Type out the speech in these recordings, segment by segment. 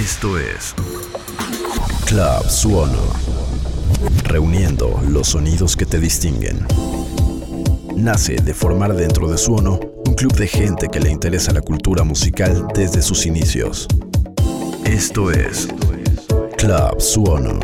Esto es Club Suono, reuniendo los sonidos que te distinguen. Nace de formar dentro de Suono un club de gente que le interesa la cultura musical desde sus inicios. Esto es Club Suono.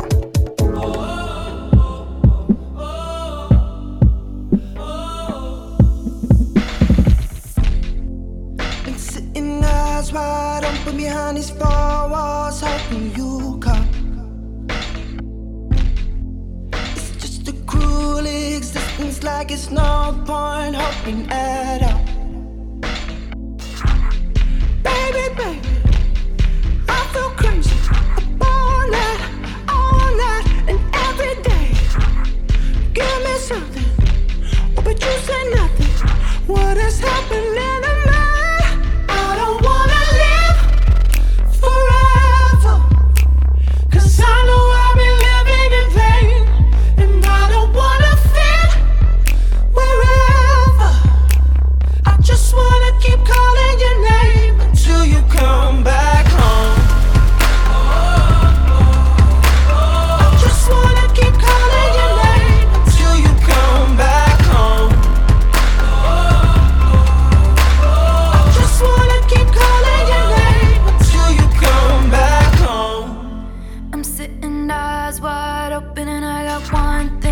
in at eh? eyes wide open and I got one thing.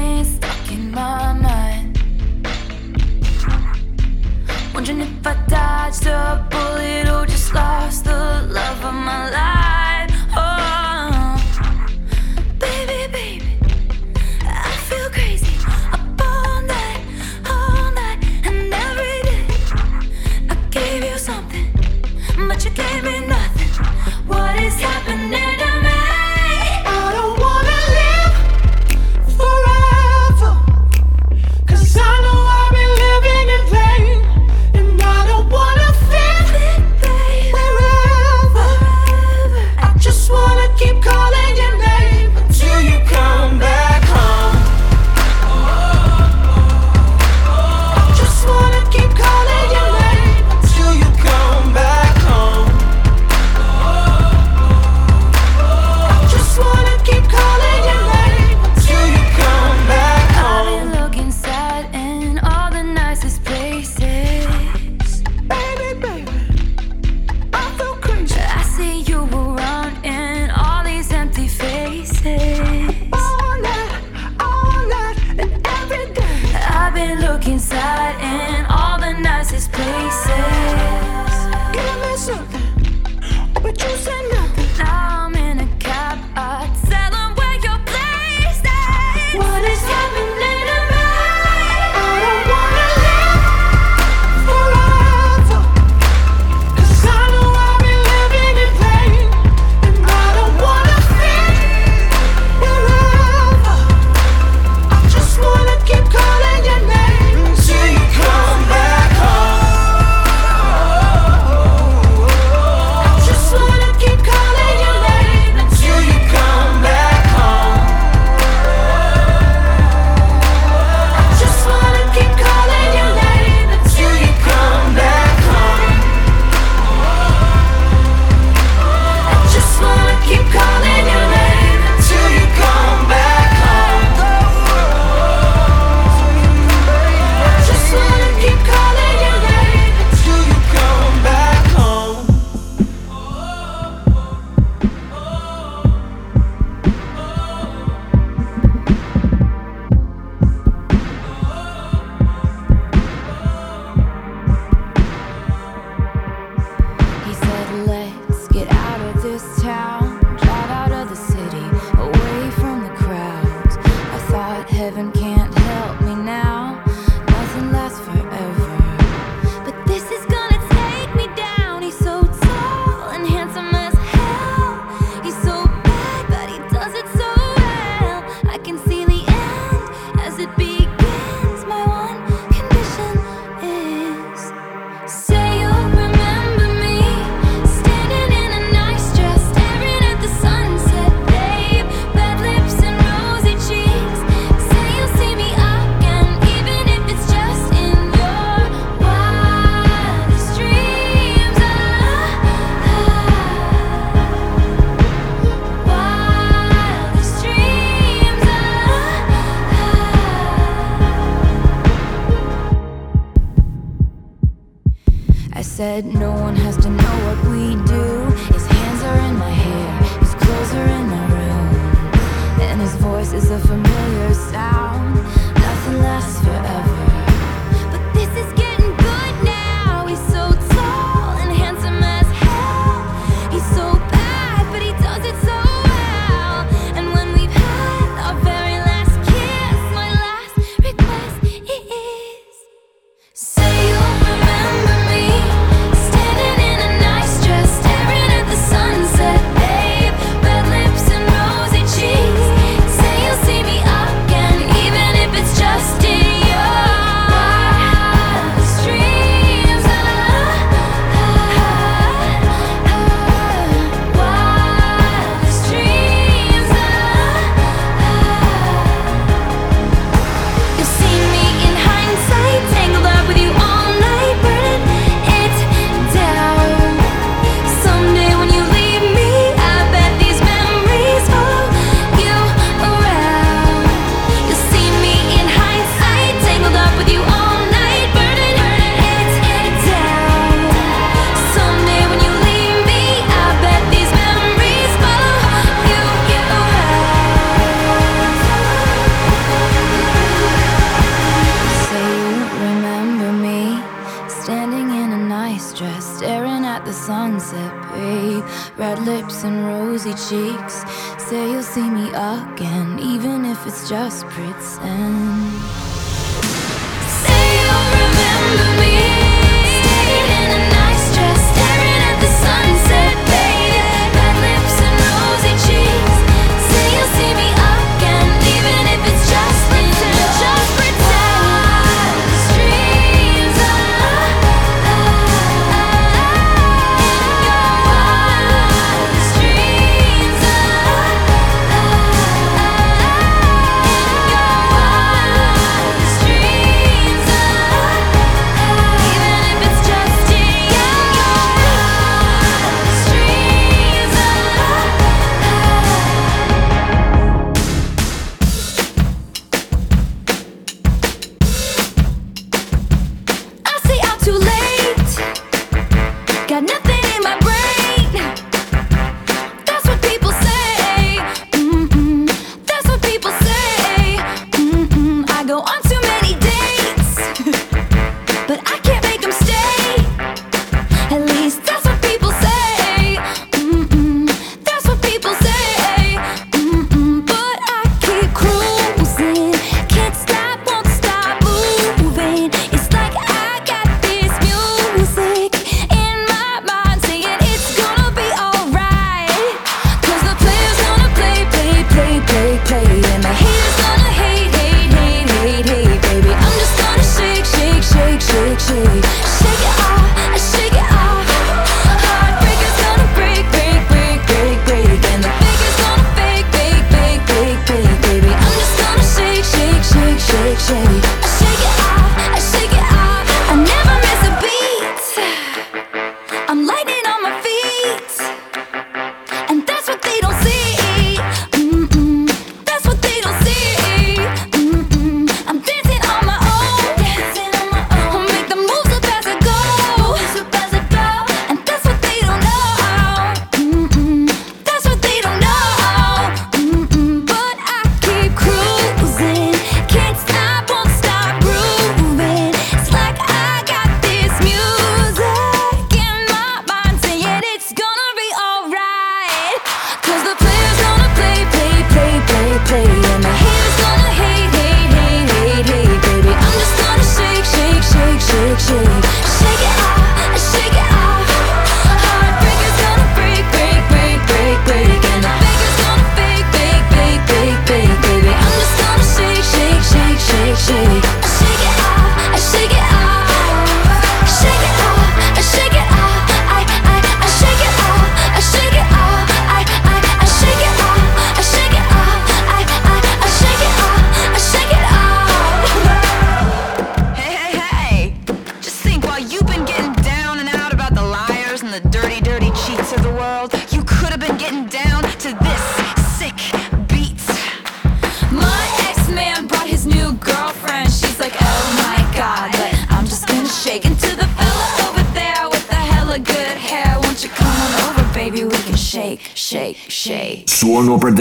Said no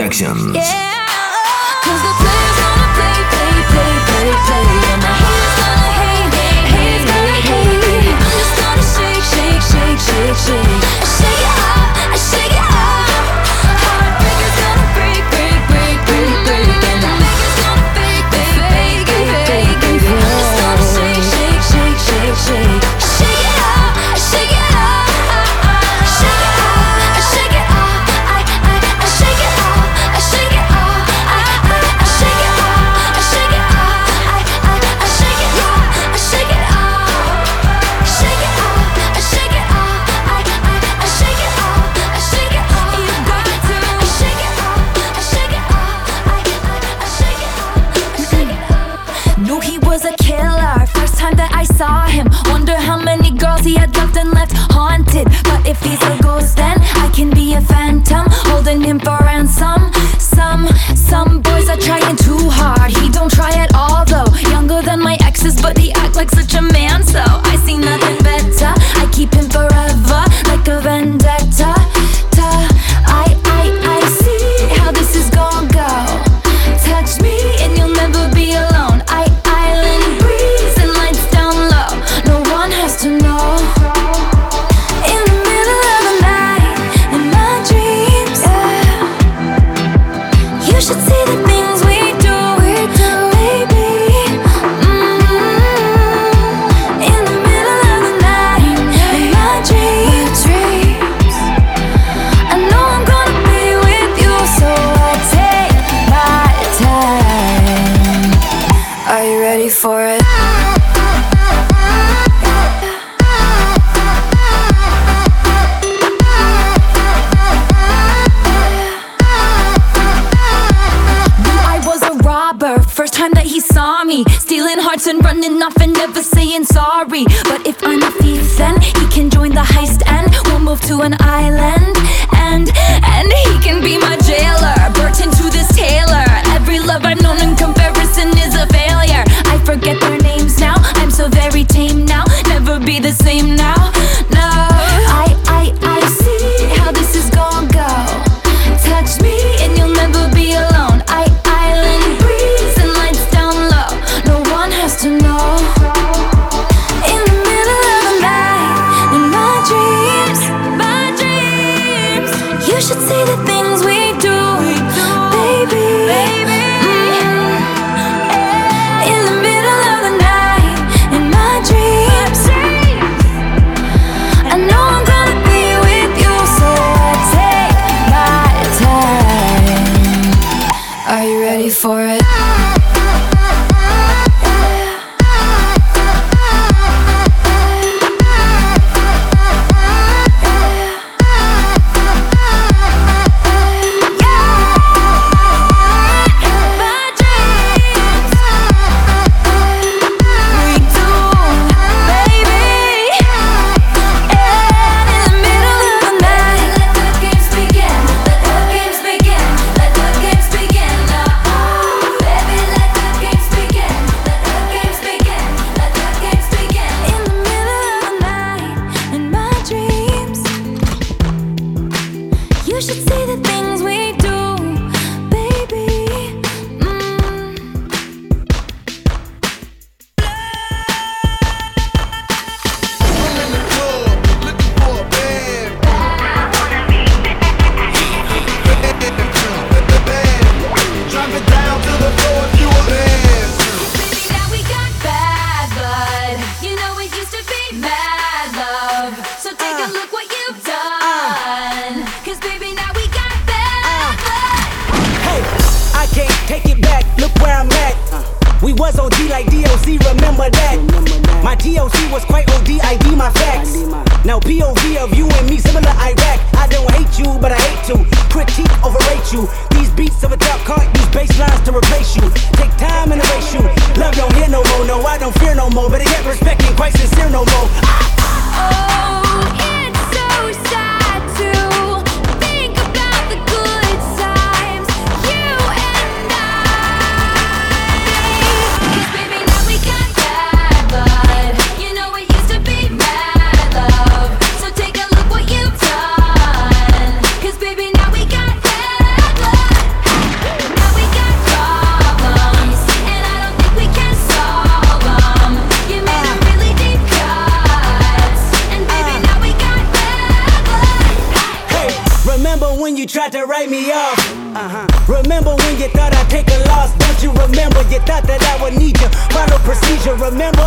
Suono Production. Yeah,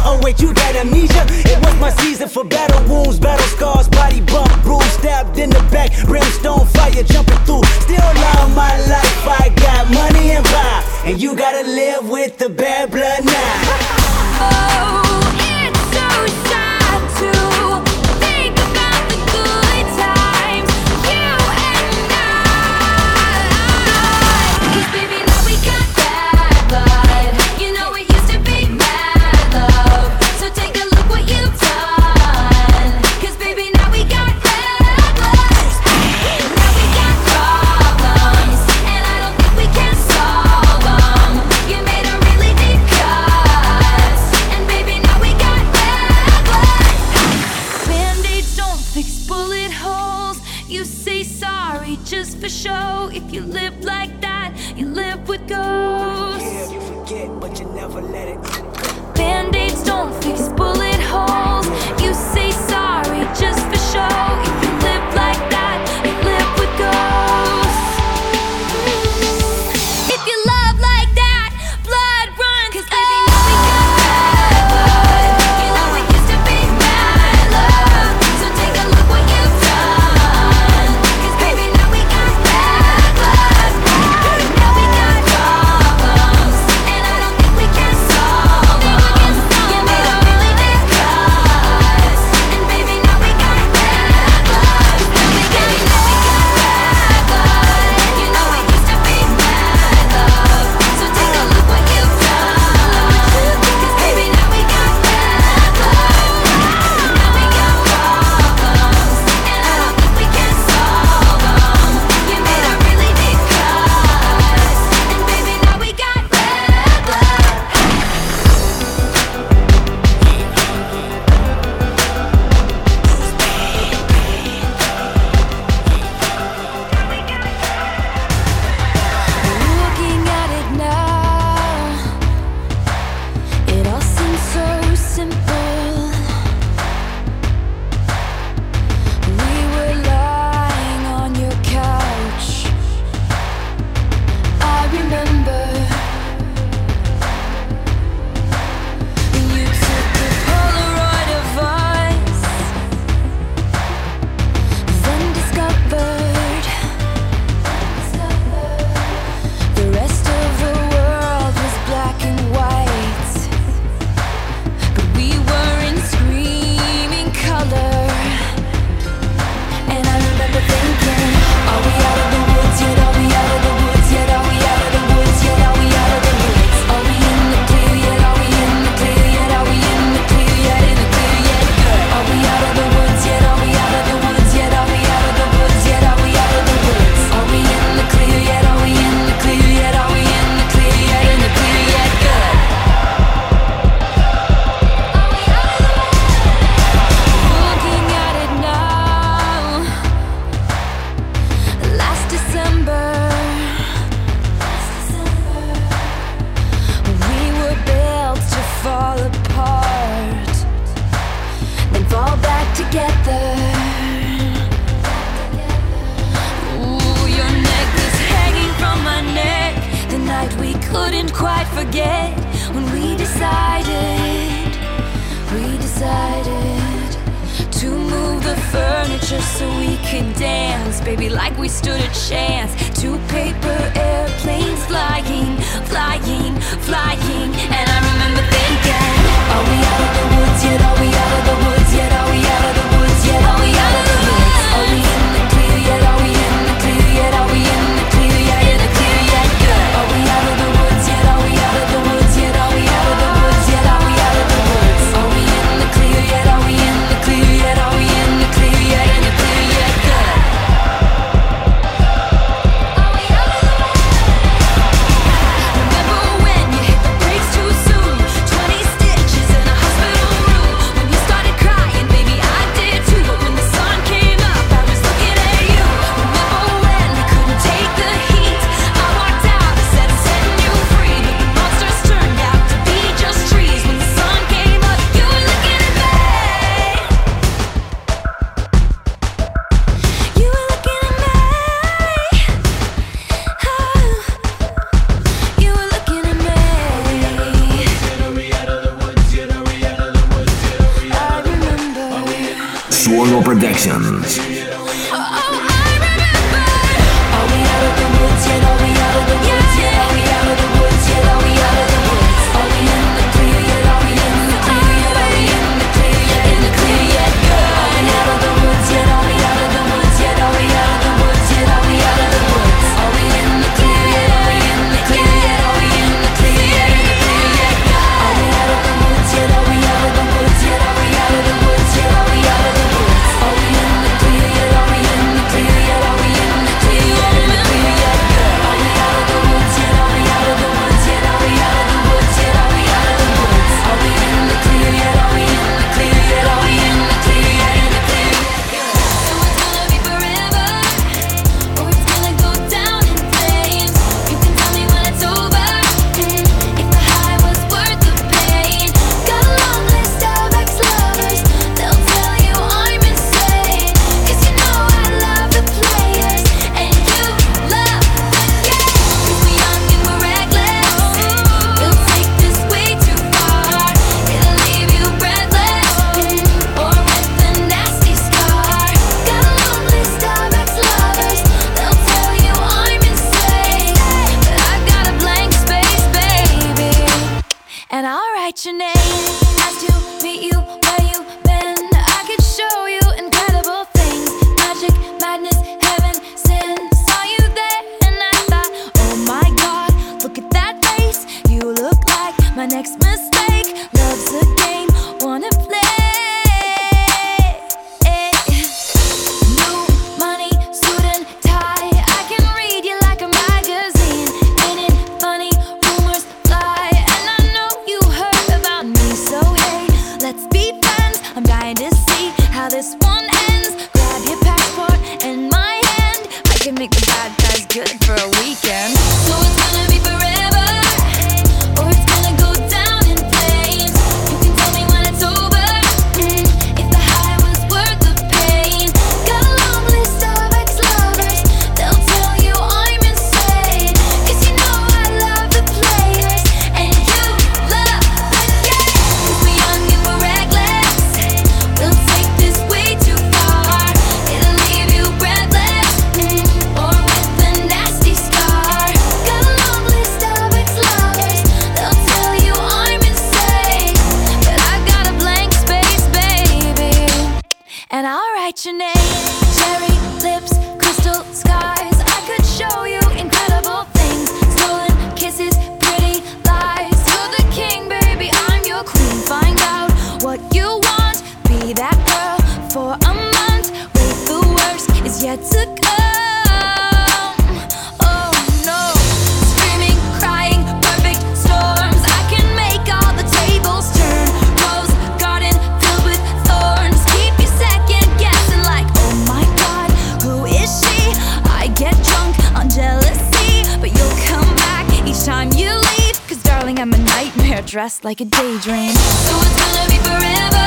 Oh wait, you got amnesia? It was my season for battle wounds, battle scars, body bump, bruise, stabbed in the back, brimstone fire jumping through. Still love my life, I got money and vibe, and you gotta live with the bad blood now. Oh. away. Dressed like a daydream. So it's gonna be forever,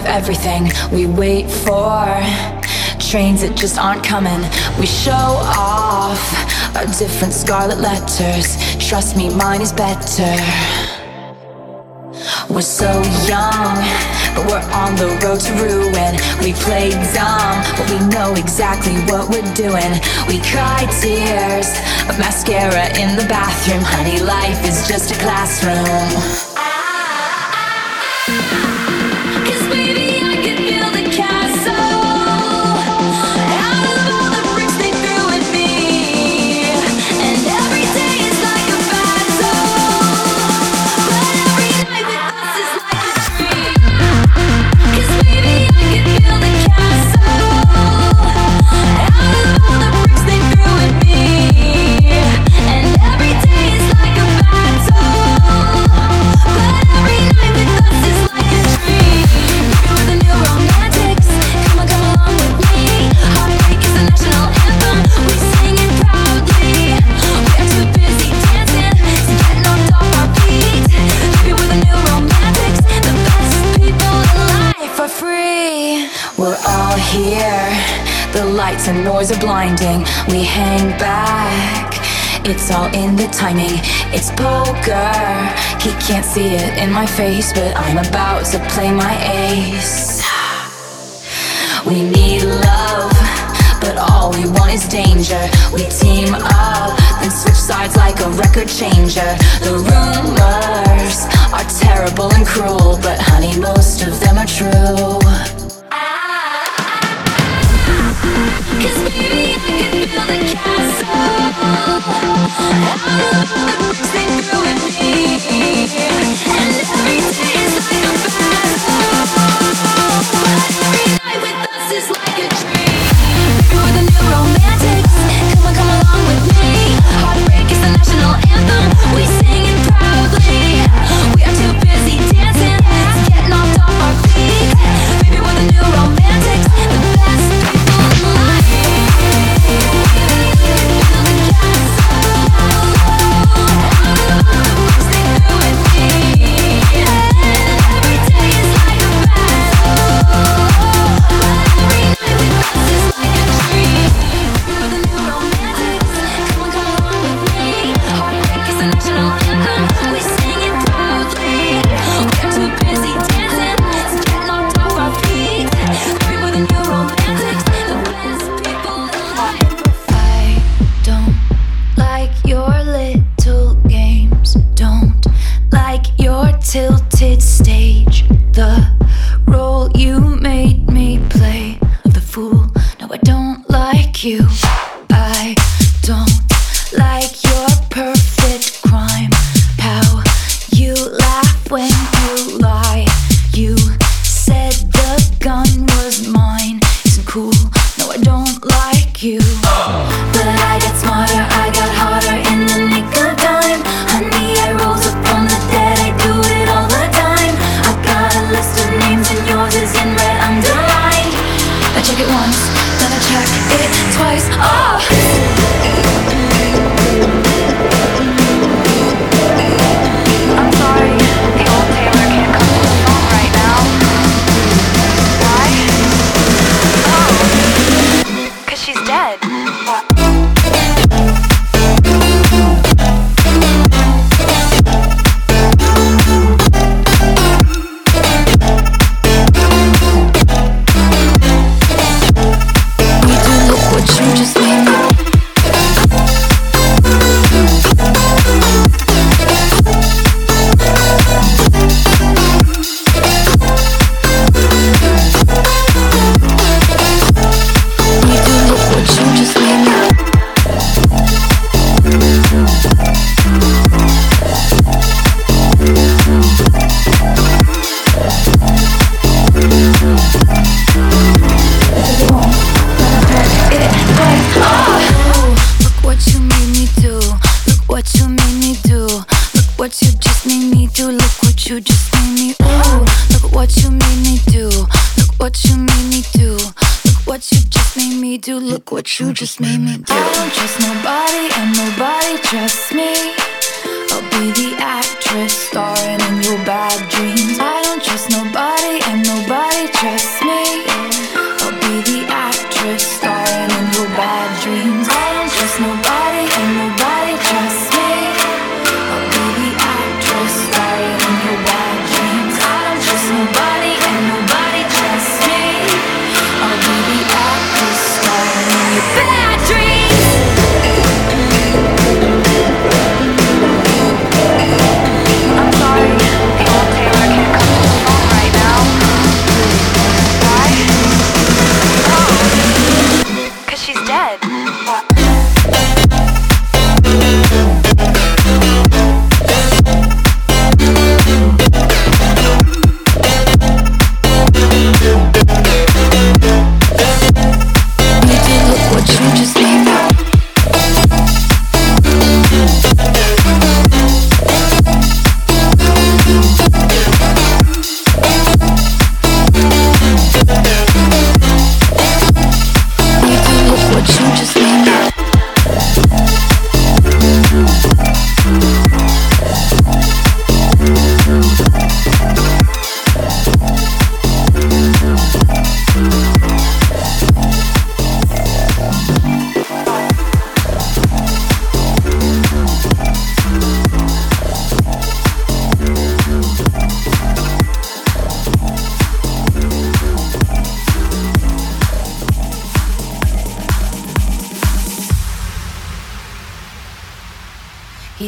of everything we wait for. Trains that just aren't coming. We show off our different scarlet letters. Trust me, mine is better. We're so young, but we're on the road to ruin. We play dumb, but we know exactly what we're doing. We cry tears of mascara in the bathroom. Honey, life is just a classroom. Lights and noise are blinding. We hang back. It's all in the timing. It's poker. He can't see it in my face, but I'm about to play my ace. We need love, but all we want is danger. We team up, then switch sides like a record changer. The rumors are terrible and cruel, but honey, most of them are true. Cause baby, I can feel the castle. All of the bricks they you just made me do. I don't trust nobody and nobody trusts me.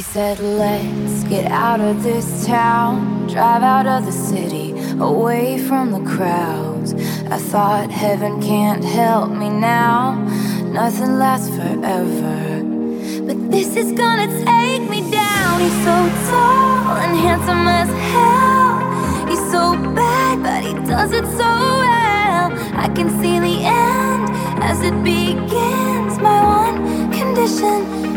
Said, let's get out of this town, drive out of the city, away from the crowds. I thought heaven can't help me now, nothing lasts forever. But this is gonna take me down. He's so tall and handsome as hell. He's so bad, but he does it so well. I can see the end as it begins. My one condition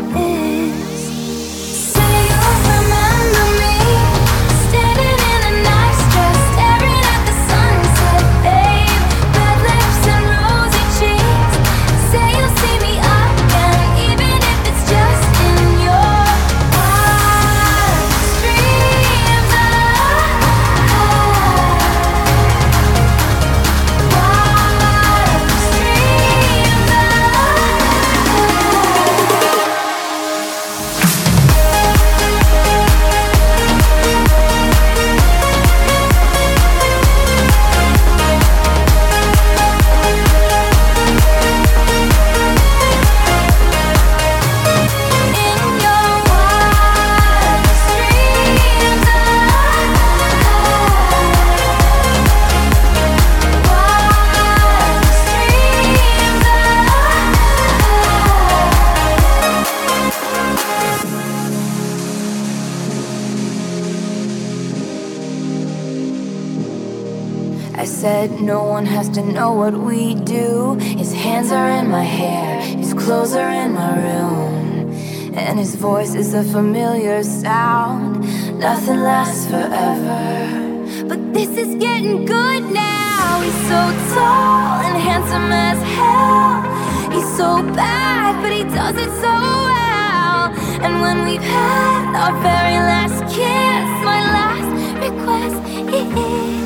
Said no one has to know what we do. His hands are in my hair, his clothes are in my room. And his voice is a familiar sound. Nothing lasts forever. But this is getting good now. He's so tall and handsome as hell. He's so bad, but he does it so well. And when we've had our very last kiss, my last request is.